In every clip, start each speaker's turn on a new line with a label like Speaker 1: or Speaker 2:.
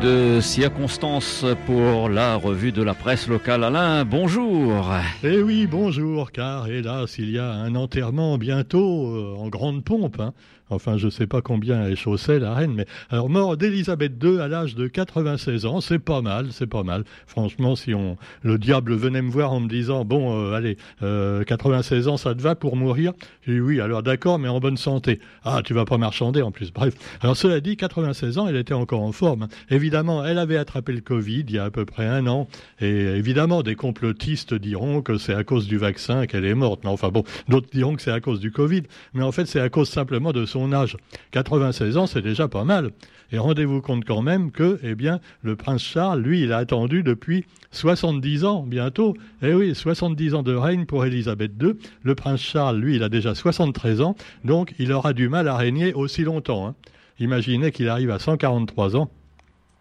Speaker 1: de circonstance pour la revue de la presse locale. Alain, bonjour.
Speaker 2: Eh oui, bonjour, car hélas, il y a un enterrement bientôt euh, en grande pompe. Hein. Enfin, je ne sais pas combien est chaussée la reine, mais alors mort d'Élisabeth II à l'âge de 96 ans, c'est pas mal, c'est pas mal. Franchement, si on le diable venait me voir en me disant bon, euh, allez, 96 euh, ans, ça te va pour mourir? J'ai dit oui, alors d'accord, mais en bonne santé. Ah, tu vas pas marchander en plus. Bref. Alors cela dit, 96 ans, elle était encore en forme. Évidemment, elle avait attrapé le Covid il y a à peu près un an, et évidemment, des complotistes diront que c'est à cause du vaccin qu'elle est morte. Mais enfin bon, d'autres diront que c'est à cause du Covid, mais en fait, c'est à cause simplement de son âge. 96 ans, c'est déjà pas mal. Et rendez-vous compte quand même que, eh bien, le prince Charles, lui, il a attendu depuis 70 ans, bientôt. Eh oui, 70 ans de règne pour Élisabeth II. Le prince Charles, lui, il a déjà 73 ans, donc il aura du mal à régner aussi longtemps. Hein. Imaginez qu'il arrive à 143 ans.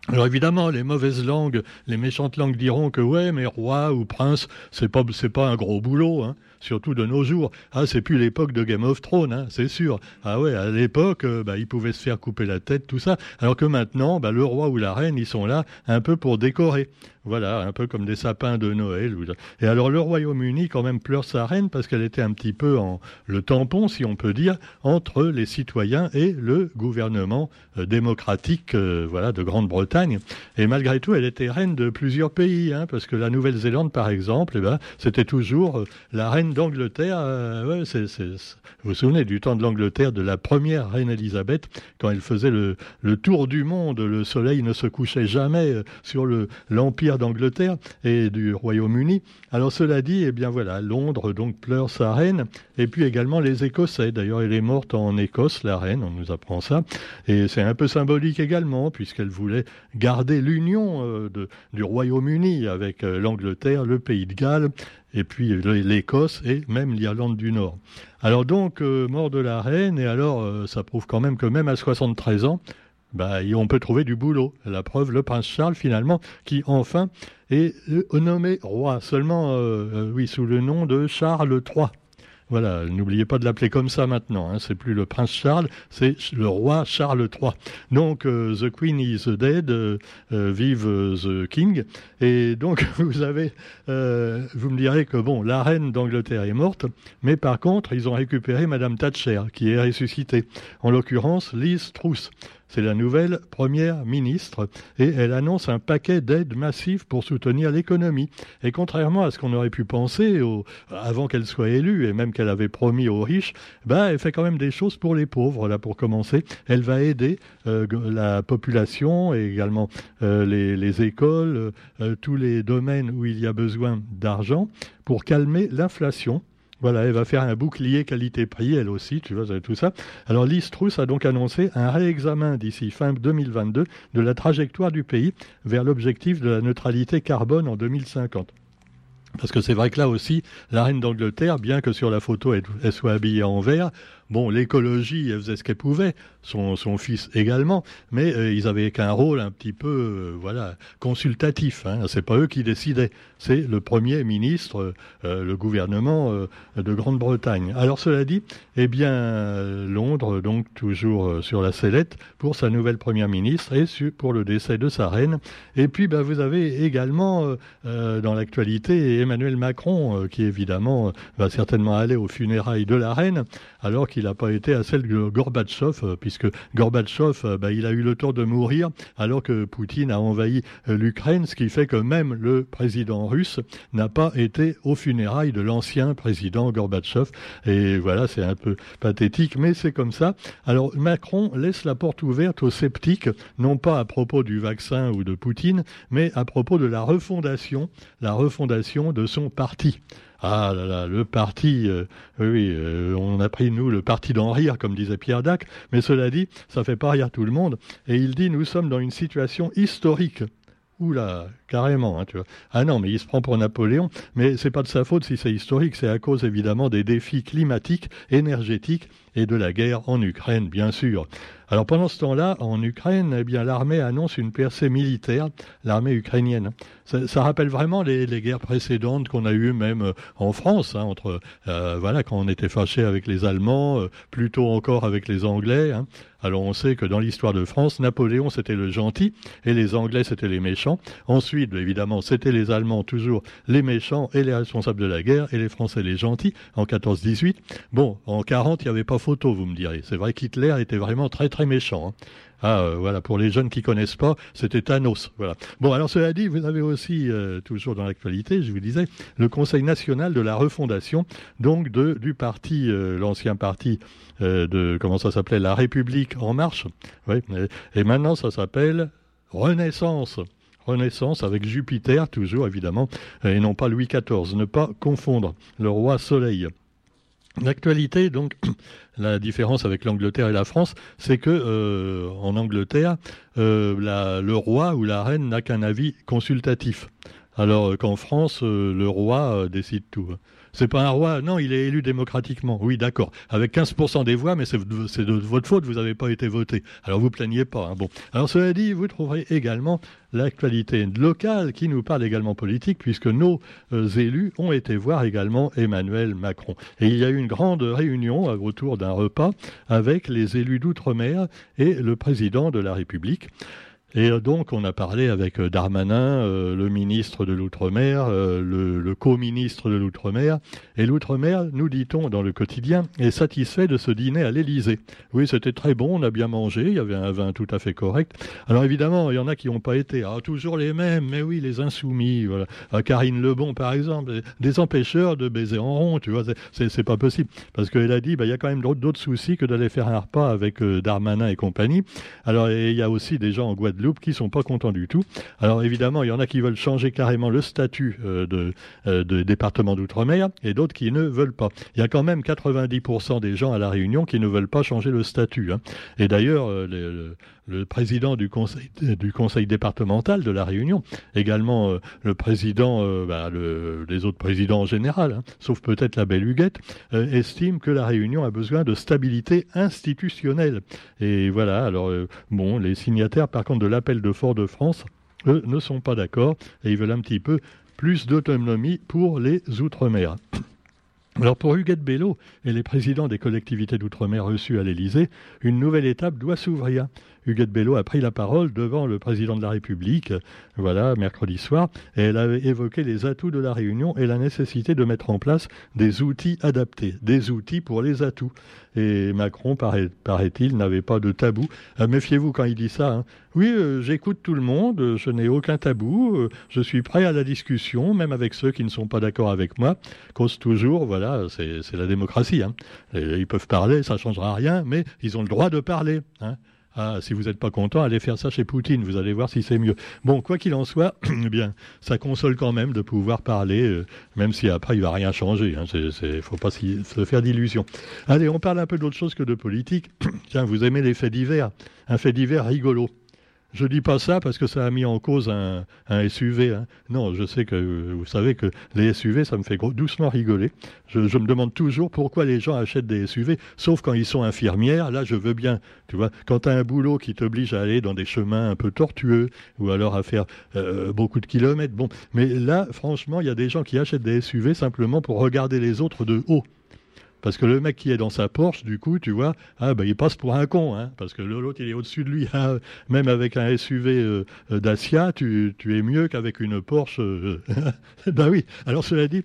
Speaker 2: Alors évidemment, les mauvaises langues, les méchantes langues diront que ouais, mais roi ou prince, c'est pas c'est pas un gros boulot, hein, surtout de nos jours. Ah, c'est plus l'époque de Game of Thrones, hein, c'est sûr. Ah ouais, à l'époque, euh, bah, ils pouvaient se faire couper la tête, tout ça. Alors que maintenant, bah, le roi ou la reine, ils sont là un peu pour décorer. Voilà, un peu comme des sapins de Noël. Et alors le Royaume-Uni quand même pleure sa reine parce qu'elle était un petit peu en le tampon, si on peut dire, entre les citoyens et le gouvernement euh, démocratique, euh, voilà, de Grande-Bretagne. Et malgré tout, elle était reine de plusieurs pays, hein, parce que la Nouvelle-Zélande, par exemple, eh ben, c'était toujours euh, la reine d'Angleterre. Vous vous souvenez du temps de l'Angleterre, de la première reine Elisabeth, quand elle faisait le, le tour du monde, le soleil ne se couchait jamais sur l'empire d'Angleterre et du Royaume-Uni. Alors cela dit, eh bien voilà, Londres donc pleure sa reine, et puis également les Écossais. D'ailleurs, elle est morte en Écosse, la reine, on nous apprend ça, et c'est un peu symbolique également, puisqu'elle voulait garder l'union euh, du Royaume-Uni avec euh, l'Angleterre, le Pays de Galles, et puis l'Écosse et même l'Irlande du Nord. Alors donc, euh, mort de la reine, et alors ça prouve quand même que même à 73 ans, bah, on peut trouver du boulot. La preuve, le prince Charles, finalement, qui enfin est euh, nommé roi, seulement, euh, euh, oui, sous le nom de Charles III. Voilà, n'oubliez pas de l'appeler comme ça maintenant. Hein. C'est plus le prince Charles, c'est le roi Charles III. Donc, the Queen is dead, vive the King. Et donc, vous vous me direz que bon, la reine d'Angleterre est morte, mais par contre, ils ont récupéré Madame Thatcher, qui est ressuscitée. En l'occurrence, Liz Truss. C'est la nouvelle première ministre et elle annonce un paquet d'aides massives pour soutenir l'économie. Et contrairement à ce qu'on aurait pu penser avant qu'elle soit élue et même qu'elle avait promis aux riches, bah, elle fait quand même des choses pour les pauvres. Là, pour commencer, elle va aider euh, la population et également euh, les, écoles, euh, tous les domaines où il y a besoin d'argent pour calmer l'inflation. Voilà, elle va faire un bouclier qualité-prix, elle aussi, tu vois, tout ça. Alors, Liz Truss a donc annoncé un réexamen d'ici fin 2022 de la trajectoire du pays vers l'objectif de la neutralité carbone en 2050. Parce que c'est vrai que là aussi, la reine d'Angleterre, bien que sur la photo elle, soit habillée en vert, bon, l'écologie, elle faisait ce qu'elle pouvait, son, fils également, mais euh, ils avaient qu'un rôle un petit peu, euh, voilà, consultatif. Hein. C'est pas eux qui décidaient, c'est le premier ministre, euh, le gouvernement de Grande-Bretagne. Alors cela dit, eh bien, Londres, donc toujours sur la sellette pour sa nouvelle première ministre et pour le décès de sa reine. Et puis, ben, vous avez également dans l'actualité Emmanuel Macron, qui évidemment va certainement aller aux funérailles de la reine, alors n'a pas été à celle de Gorbatchev puisque Gorbatchev, euh, bah, il a eu le temps de mourir alors que Poutine a envahi euh, l'Ukraine, ce qui fait que même le président russe n'a pas été aux funérailles de l'ancien président Gorbatchev. Et voilà, c'est un peu pathétique, mais c'est comme ça. Alors Macron laisse la porte ouverte aux sceptiques, non pas à propos du vaccin ou de Poutine, mais à propos de la refondation, la refondation de son parti. Ah là là, le parti, euh, oui, euh, on a pris, nous, le parti d'en rire, comme disait Pierre Dac, mais cela dit, ça fait pas rire tout le monde. Et il dit, nous sommes dans une situation historique. Oula, carrément, hein, tu vois. Ah non, mais il se prend pour Napoléon, mais c'est pas de sa faute si c'est historique, c'est à cause évidemment des défis climatiques, énergétiques et de la guerre en Ukraine, bien sûr. Alors pendant ce temps-là, en Ukraine, eh bien l'armée annonce une percée militaire, l'armée ukrainienne. Ça, rappelle vraiment les, guerres précédentes qu'on a eues même euh, en France, hein, entre euh, voilà quand on était fâché avec les Allemands, euh, plutôt encore avec les Anglais. Hein. Alors on sait que dans l'histoire de France, Napoléon c'était le gentil et les Anglais c'était les méchants. Ensuite, évidemment, c'était les Allemands toujours les méchants et les responsables de la guerre et les Français les gentils en 14-18. Bon, en 40, il n'y avait pas photo, vous me direz. C'est vrai qu'Hitler était vraiment très très méchant. Hein. Ah, euh, voilà, pour les jeunes qui connaissent pas, c'était Thanos. Voilà. Bon, alors cela dit, vous avez aussi, euh, toujours dans l'actualité, je vous disais, le Conseil national de la refondation, donc de, du parti, euh, l'ancien parti de, comment ça s'appelait, La République en marche. Et, maintenant ça s'appelle Renaissance. Renaissance avec Jupiter, toujours évidemment, et non pas Louis XIV. Ne pas confondre le roi Soleil. L'actualité, donc, la différence avec l'Angleterre et la France, c'est que euh, en Angleterre, euh, le roi ou la reine n'a qu'un avis consultatif, alors qu'en France, euh, le roi décide tout. C'est pas un roi, non, il est élu démocratiquement. Oui, d'accord. Avec 15% des voix, mais c'est de, votre faute, vous n'avez pas été voté. Alors vous plaignez pas. Hein. Bon. Alors cela dit, vous trouverez également l'actualité locale qui nous parle également politique, puisque nos euh, élus ont été voir également Emmanuel Macron. Et il y a eu une grande réunion autour d'un repas avec les élus d'outre-mer et le président de la République. Et euh, donc, on a parlé avec euh, Darmanin, euh, le ministre de l'Outre-mer, le, co-ministre de l'Outre-mer. Et l'Outre-mer, nous dit-on dans le quotidien, est satisfait de ce dîner à l'Élysée. Oui, c'était très bon, on a bien mangé, il y avait un vin tout à fait correct. Alors évidemment, il y en a qui n'ont pas été. Ah, toujours les mêmes, mais oui, les insoumis. Ah, Karine Lebon, par exemple, des empêcheurs de baiser en rond, tu vois, c'est pas possible. Parce qu'elle a dit, bah, il y a quand même d'autres soucis que d'aller faire un repas avec Darmanin et compagnie. Alors, il y a aussi des gens en Guadeloupe Guadeloupe qui sont pas contents du tout. Alors évidemment, il y en a qui veulent changer carrément le statut euh, de, euh, département d'outre-mer et d'autres qui ne veulent pas. Il y a quand même 90% des gens à la Réunion qui ne veulent pas changer le statut. Hein. Et d'ailleurs, euh, le, président du conseil, du conseil départemental de la Réunion, également le président, bah, le, les autres présidents en général, hein, sauf peut-être la belle Huguette, estiment que la Réunion a besoin de stabilité institutionnelle. Et voilà, alors bon, les signataires par contre de l'appel de Fort-de-France, eux, ne sont pas d'accord et ils veulent un petit peu plus d'autonomie pour les Outre-mer. Alors pour Huguette Bello et les présidents des collectivités d'outre-mer reçus à l'Élysée, une nouvelle étape doit s'ouvrir. Huguette Bello a pris la parole devant le président de la République, voilà, mercredi soir, et elle avait évoqué les atouts de la Réunion et la nécessité de mettre en place des outils adaptés, des outils pour les atouts. Et Macron, paraît-il, n'avait pas de tabou. Euh, méfiez-vous quand il dit ça. Hein. Oui, euh, j'écoute tout le monde, je n'ai aucun tabou, euh, je suis prêt à la discussion, même avec ceux qui ne sont pas d'accord avec moi. Cause toujours, voilà, c'est la démocratie. Hein. ils peuvent parler, ça ne changera rien, mais ils ont le droit de parler. Hein. Ah, si vous n'êtes pas content, allez faire ça chez Poutine, vous allez voir si c'est mieux. Bon, quoi qu'il en soit, eh bien, ça console quand même de pouvoir parler, euh, même si après il va rien changer. Il hein. ne faut pas se faire d'illusions. Allez, on parle un peu d'autre chose que de politique. Tiens, vous aimez les faits divers Un fait divers rigolo. Je dis pas ça parce que ça a mis en cause un, SUV. Hein. Non, je sais que vous savez que les SUV, ça me fait doucement rigoler. Je, me demande toujours pourquoi les gens achètent des SUV, sauf quand ils sont infirmières. Là, je veux bien, tu vois, quand tu as un boulot qui t'oblige à aller dans des chemins un peu tortueux ou alors à faire euh, beaucoup de kilomètres. Bon, mais là, franchement, il y a des gens qui achètent des SUV simplement pour regarder les autres de haut. Parce que le mec qui est dans sa Porsche, du coup, tu vois, ah, bah, il passe pour un con, hein, parce que l'autre, il est au-dessus de lui. Hein. Même avec un SUV euh, euh, Dacia, tu, es mieux qu'avec une Porsche. ben oui. Alors, cela dit,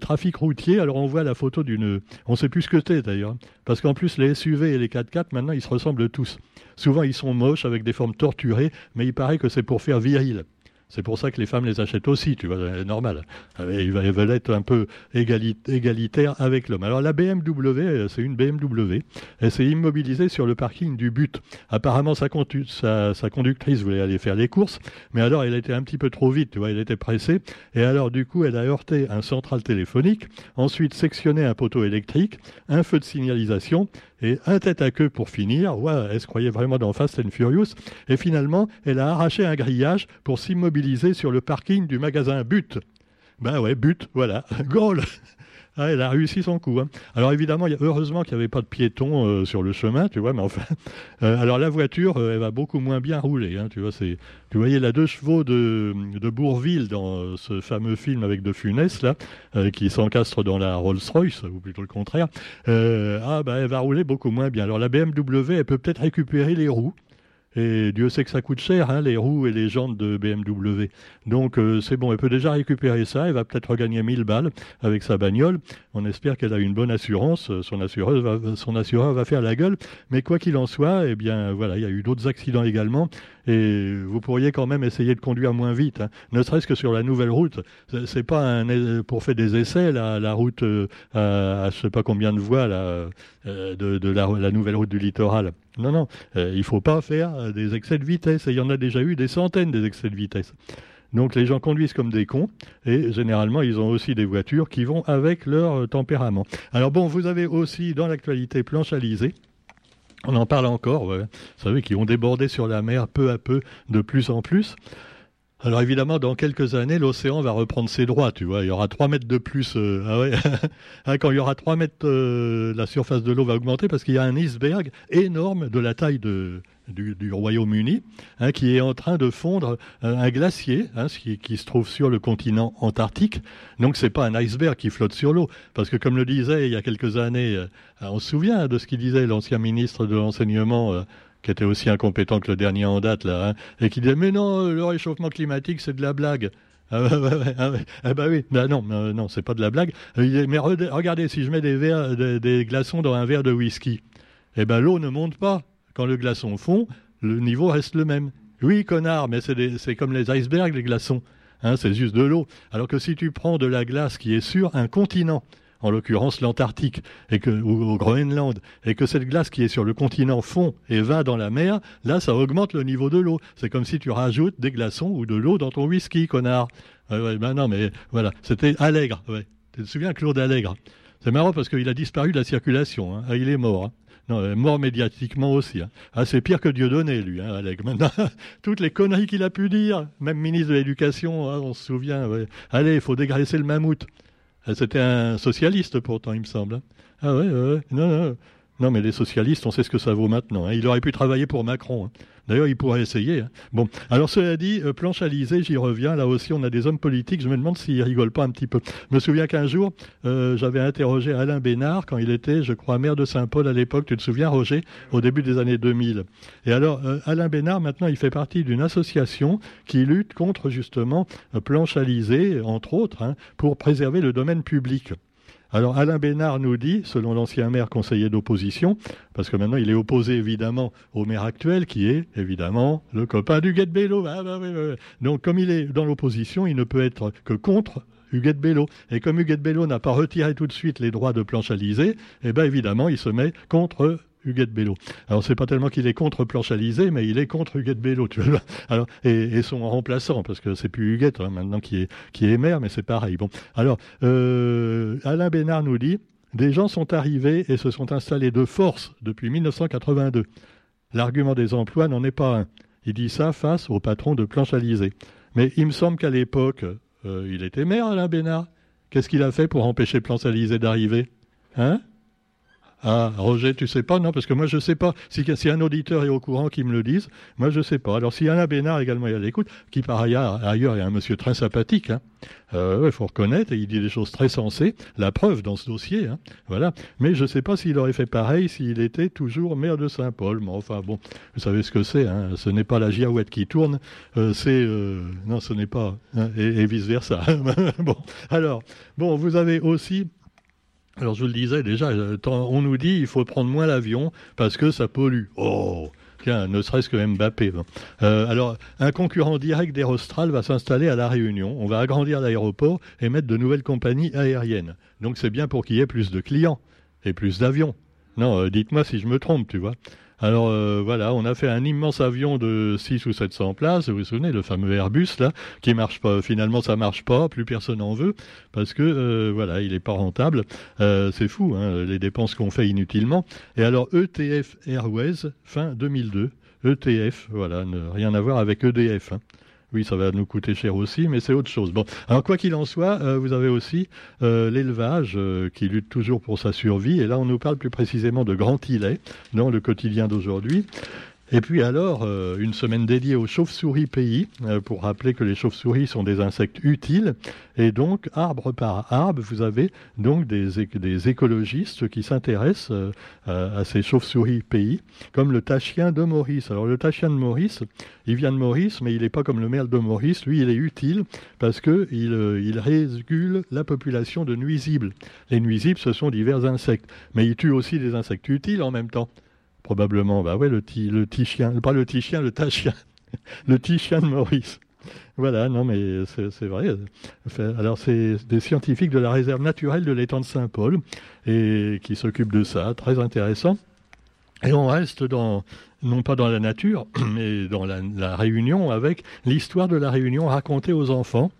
Speaker 2: trafic routier, alors on voit la photo d'une... On ne sait plus ce que c'est, d'ailleurs. Parce qu'en plus, les SUV et les 4x4, maintenant, ils se ressemblent tous. Souvent, ils sont moches, avec des formes torturées, mais il paraît que c'est pour faire viril. C'est pour ça que les femmes les achètent aussi, tu vois, c'est normal. Ils veulent être un peu égalitaires avec l'homme. Alors la BMW, c'est une BMW. Elle s'est immobilisée sur le parking du but. Apparemment, sa, conductrice voulait aller faire les courses, mais alors elle était un petit peu trop vite, tu vois, elle était pressée. Et alors du coup, elle a heurté un central téléphonique, ensuite sectionné un poteau électrique, un feu de signalisation, et un tête à queue pour finir. Ouais, elle se croyait vraiment dans Fast and Furious. Et finalement, elle a arraché un grillage pour s'immobiliser sur le parking du magasin But. Ben ouais, But, voilà, goal Ah, elle a réussi son coup. Hein. Alors évidemment, heureusement qu'il n'y avait pas de piétons euh, sur le chemin, tu vois, mais enfin. alors la voiture, elle va beaucoup moins bien rouler. Hein, tu vois. Tu voyais la deux chevaux de, de Bourville dans ce fameux film avec De Funès là, qui s'encastre dans la Rolls-Royce, ou plutôt le contraire. ah bah elle va rouler beaucoup moins bien. Alors la BMW, elle peut peut-être récupérer les roues. Et Dieu sait que ça coûte cher, hein, les roues et les jantes de BMW. Donc euh, c'est bon, elle peut déjà récupérer ça, elle va peut-être regagner 1000 balles avec sa bagnole. On espère qu'elle a une bonne assurance, va, son assureur va faire la gueule. Mais quoi qu'il en soit, eh bien voilà, il y a eu d'autres accidents également. Et vous pourriez quand même essayer de conduire moins vite, hein. ne serait-ce que sur la nouvelle route. C'est pas un, pour faire des essais, la, la route euh, à, je sais pas combien de voies là, euh, de, la, nouvelle route du littoral. Non, non, euh, il faut pas faire des excès de vitesse. Et il y en a déjà eu des centaines des excès de vitesse. Donc les gens conduisent comme des cons et généralement ils ont aussi des voitures qui vont avec leur tempérament. Alors bon, vous avez aussi dans l'actualité planche on en parle encore, vous savez, qui ont débordé sur la mer peu à peu, de plus en plus. Alors évidemment, dans quelques années, l'océan va reprendre ses droits, tu vois. Il y aura 3 mètres de plus. Euh, ah ouais. Ah, quand il y aura 3 mètres, euh, la surface de l'eau va augmenter parce qu'il y a un iceberg énorme de la taille de, du, Royaume-Uni, hein, qui est en train de fondre euh, un glacier, hein, qui, se trouve sur le continent antarctique. Donc c'est pas un iceberg qui flotte sur l'eau, parce que comme le disait il y a quelques années, euh, on se souvient de ce qu'il disait l'ancien ministre de l'enseignement. Euh, qui était aussi incompétent que le dernier en date, là, hein, et qui disait Mais non, le réchauffement climatique, c'est de la blague. Ah, ah, ah bah oui, bah non, non, c'est pas de la blague. Mais regardez, si je mets des, glaçons dans un verre de whisky, eh ben l'eau ne monte pas. Quand le glaçon fond, le niveau reste le même. Oui, connard, mais c'est comme les icebergs, les glaçons. Hein, c'est juste de l'eau. Alors que si tu prends de la glace qui est sur un continent, en l'occurrence l'Antarctique ou au Groenland, et que cette glace qui est sur le continent fond et va dans la mer, là, ça augmente le niveau de l'eau. C'est comme si tu rajoutes des glaçons ou de l'eau dans ton whisky, connard. ben non, mais voilà, c'était Allègre. Tu te souviens, Claude Allègre? C'est marrant parce qu'il a disparu de la circulation. Hein. il est mort. Hein. Non, euh, mort médiatiquement aussi. Hein. Ah, c'est pire que Dieudonné, lui, hein, Alec. Maintenant, toutes les conneries qu'il a pu dire, même ministre de l'Éducation, hein, on se souvient. Allez, il faut dégraisser le mammouth. Ah, c'était un socialiste pourtant, il me semble. Hein. Ah ouais, ouais, non, non. Non, mais les socialistes, on sait ce que ça vaut maintenant. Hein. Il aurait pu travailler pour Macron. Hein. D'ailleurs, il pourrait essayer. Hein. Bon, alors cela dit, euh, planche j'y reviens. Là aussi, on a des hommes politiques. Je me demande s'ils rigolent pas un petit peu. Je me souviens qu'un jour, euh, j'avais interrogé Alain Bénard quand il était, je crois, maire de Saint-Paul à l'époque. Tu te souviens, Roger, au début des années 2000. Et alors, euh, Alain Bénard, maintenant, il fait partie d'une association qui lutte contre justement planche Alizé, entre autres, pour préserver le domaine public. Alors Alain Bénard nous dit, selon l'ancien maire conseiller d'opposition, parce que maintenant il est opposé évidemment au maire actuel, qui est évidemment le copain d'Huguette Bello. Ah, bah, Donc comme il est dans l'opposition, il ne peut être que contre Huguette Bello. Et comme Huguette Bello n'a pas retiré tout de suite les droits de planche eh bien évidemment, il se met contre Huguette Bello. Alors c'est pas tellement qu'il est contre Planche mais il est contre Huguette Bello, tu vois. Alors et, son remplaçant, parce que c'est plus Huguette hein, maintenant qui est qui maire, mais c'est pareil. Bon, alors euh, Alain Bénard nous dit des gens sont arrivés et se sont installés de force depuis 1982. L'argument des emplois n'en est pas un. Il dit ça face au patron de Planche Mais il me semble qu'à l'époque, euh, il était maire, Alain Bénard. Qu'est-ce qu'il a fait pour empêcher Planche d'arriver? Hein? Ah, Roger, tu sais pas? Non, parce que moi je sais pas. Si, un auditeur est au courant, qu'il me le dise. Moi je sais pas. Alors si Alain Bénard également est à l'écoute, qui par ailleurs, ailleurs est un monsieur très sympathique, hein, euh, il faut reconnaître, et il dit des choses très sensées. La preuve dans ce dossier, hein, voilà. Mais je sais pas s'il aurait fait pareil s'il était toujours maire de Saint-Paul. Mais enfin bon, vous savez ce que c'est. Hein, ce n'est pas la girouette qui tourne. Euh, c'est euh, non, ce n'est pas et, et vice versa. bon, alors bon, vous avez aussi alors je vous le disais déjà, euh, on nous dit il faut prendre moins l'avion parce que ça pollue. Oh Tiens, ne serait-ce que Mbappé. Euh, alors, un concurrent direct d'Aerostral va s'installer à La Réunion. On va agrandir l'aéroport et mettre de nouvelles compagnies aériennes. Donc c'est bien pour qu'il y ait plus de clients et plus d'avions. Non, euh, dites-moi si je me trompe, tu vois. Alors euh, voilà, on a fait un immense avion de 6 ou 700 places, vous vous souvenez, le fameux Airbus là, qui marche pas. Finalement, ça marche pas, plus personne en veut, parce que euh, voilà, il est pas rentable. Euh, c'est fou, hein, les dépenses qu'on fait inutilement. Et alors ETF Airways, fin 2002. ETF, voilà, rien à voir avec EDF. Hein. Oui, ça va nous coûter cher aussi, mais c'est autre chose. Bon, alors quoi qu'il en soit, euh, vous avez aussi euh, l'élevage euh, qui lutte toujours pour sa survie. Et là, on nous parle plus précisément de Grand Îlet dans le quotidien d'aujourd'hui. Et puis alors, euh, une semaine dédiée aux chauves-souris pays, euh, pour rappeler que les chauves-souris sont des insectes utiles. Et donc, arbre par arbre, vous avez donc des, écologistes qui s'intéressent euh, à ces chauves-souris pays, comme le tachien de Maurice. Alors le tachien de Maurice, il vient de Maurice, mais il n'est pas comme le merle de Maurice. Lui, il est utile parce qu'il il régule la population de nuisibles. Les nuisibles, ce sont divers insectes. Mais il tue aussi des insectes utiles en même temps. Probablement, bah le petit chien, pas le petit chien, le tachien, le petit chien de Maurice. Voilà, non mais c'est vrai. Alors c'est des scientifiques de la réserve naturelle de l'étang de Saint-Paul qui s'occupent de ça, très intéressant. Et on reste dans, non pas dans la nature, mais dans la Réunion avec l'histoire de la Réunion racontée aux enfants.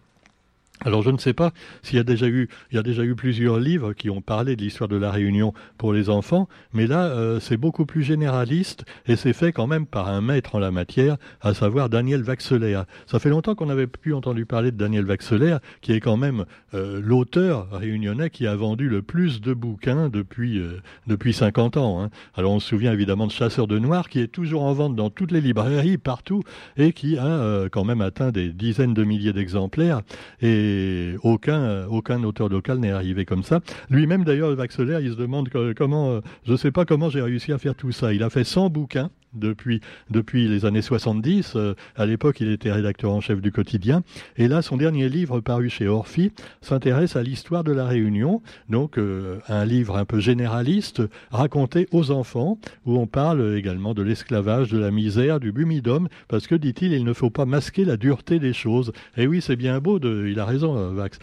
Speaker 2: Alors je ne sais pas s'il y a déjà eu, déjà eu plusieurs livres qui ont parlé de l'histoire de la Réunion pour les enfants, mais là euh, c'est beaucoup plus généraliste et c'est fait quand même par un maître en la matière, à savoir Daniel Vaxelaire. Ça fait longtemps qu'on n'avait plus entendu parler de Daniel Vaxelaire, qui est quand même euh, l'auteur réunionnais qui a vendu le plus de bouquins depuis euh, depuis 50 ans. Hein. Alors on se souvient évidemment de Chasseur de Noir, qui est toujours en vente dans toutes les librairies partout et qui a quand même atteint des dizaines de milliers d'exemplaires aucun, aucun auteur local n'est arrivé comme ça. Lui-même, d'ailleurs, Vaxelaire, il se demande comment, euh, je ne sais pas comment j'ai réussi à faire tout ça. Il a fait 100 bouquins depuis, depuis les années 70. Euh, à l'époque, il était rédacteur en chef du quotidien. Et là, son dernier livre paru chez Orphy s'intéresse à l'histoire de la Réunion. Donc, euh, un livre un peu généraliste raconté aux enfants, où on parle également de l'esclavage, de la misère, du bumidum, parce que, dit-il, il ne faut pas masquer la dureté des choses. Et oui, c'est bien beau de, il a raison, euh, Vax,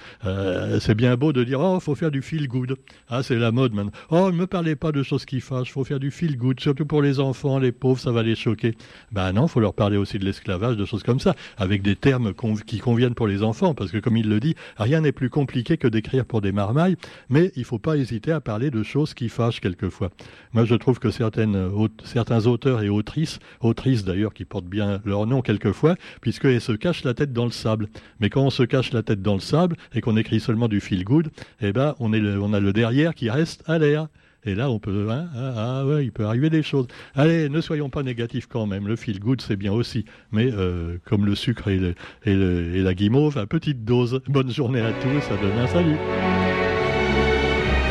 Speaker 2: c'est bien beau de dire, oh, faut faire du feel good. Ah, c'est la mode maintenant. Oh, ne me parlez pas de choses qui fâchent, faut faire du feel good, surtout pour les enfants, les pauvres ça va les choquer. Ben non, faut leur parler aussi de l'esclavage, de choses comme ça, avec des termes qui conviennent pour les enfants, parce que comme il le dit, rien n'est plus compliqué que d'écrire pour des marmailles, mais il faut pas hésiter à parler de choses qui fâchent quelquefois. Moi, je trouve que certains auteurs et autrices, autrices d'ailleurs qui portent bien leur nom quelquefois, puisqu'elles se cachent la tête dans le sable. Mais quand on se cache la tête dans le sable et qu'on écrit seulement du feel good, eh ben, on, est on a le derrière qui reste à l'air. Et là, on peut, ah, ah, ouais, il peut arriver des choses. Allez, ne soyons pas négatifs quand même. Le feel good, c'est bien aussi. Mais euh, comme le sucre et, le, et, la guimauve, petite dose. Bonne journée à tous. Ça donne un salut.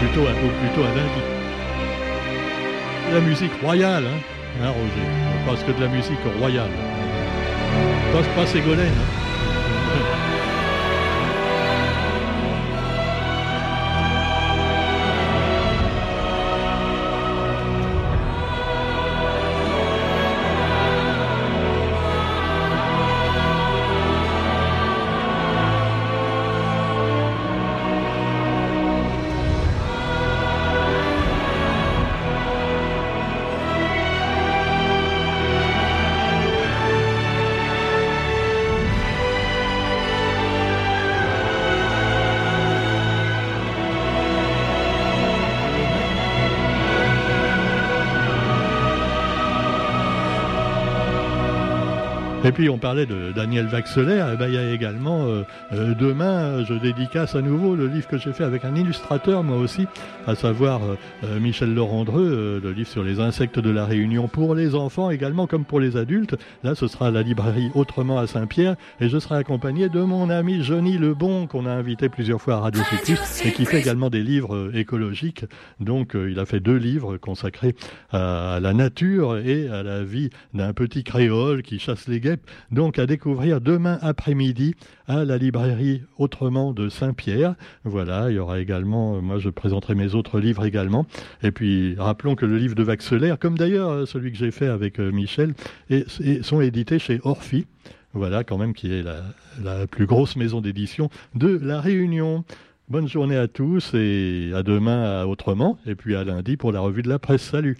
Speaker 2: Plutôt un, plutôt un lundi. La musique royale, hein, hein Roger. Passe que de la musique royale. Passe pas Ségolène. Hein. Et puis on parlait de Daniel Vaxelaire, et ben il y a également euh, euh, demain, je dédicace à nouveau le livre que j'ai fait avec un illustrateur moi aussi, à savoir euh, Michel Laurendreux, le livre sur les insectes de la Réunion pour les enfants également comme pour les adultes. Là ce sera à la librairie Autrement à Saint-Pierre et je serai accompagné de mon ami Johnny Lebon qu'on a invité plusieurs fois à Radio Cycliste et qui fait également des livres écologiques. Donc il a fait deux livres consacrés à la nature et à la vie d'un petit créole qui chasse les guêpes donc à découvrir demain après-midi à la librairie Autrement de Saint-Pierre. Voilà, il y aura également, euh, moi je présenterai mes autres livres également. Et puis rappelons que le livre de Vaxelaire, comme d'ailleurs euh, celui que j'ai fait avec euh, Michel, sont édités chez Orphy. Voilà, quand même, qui est la, la plus grosse maison d'édition de La Réunion. Bonne journée à tous et à demain à Autrement, et puis à lundi pour la revue de la presse. Salut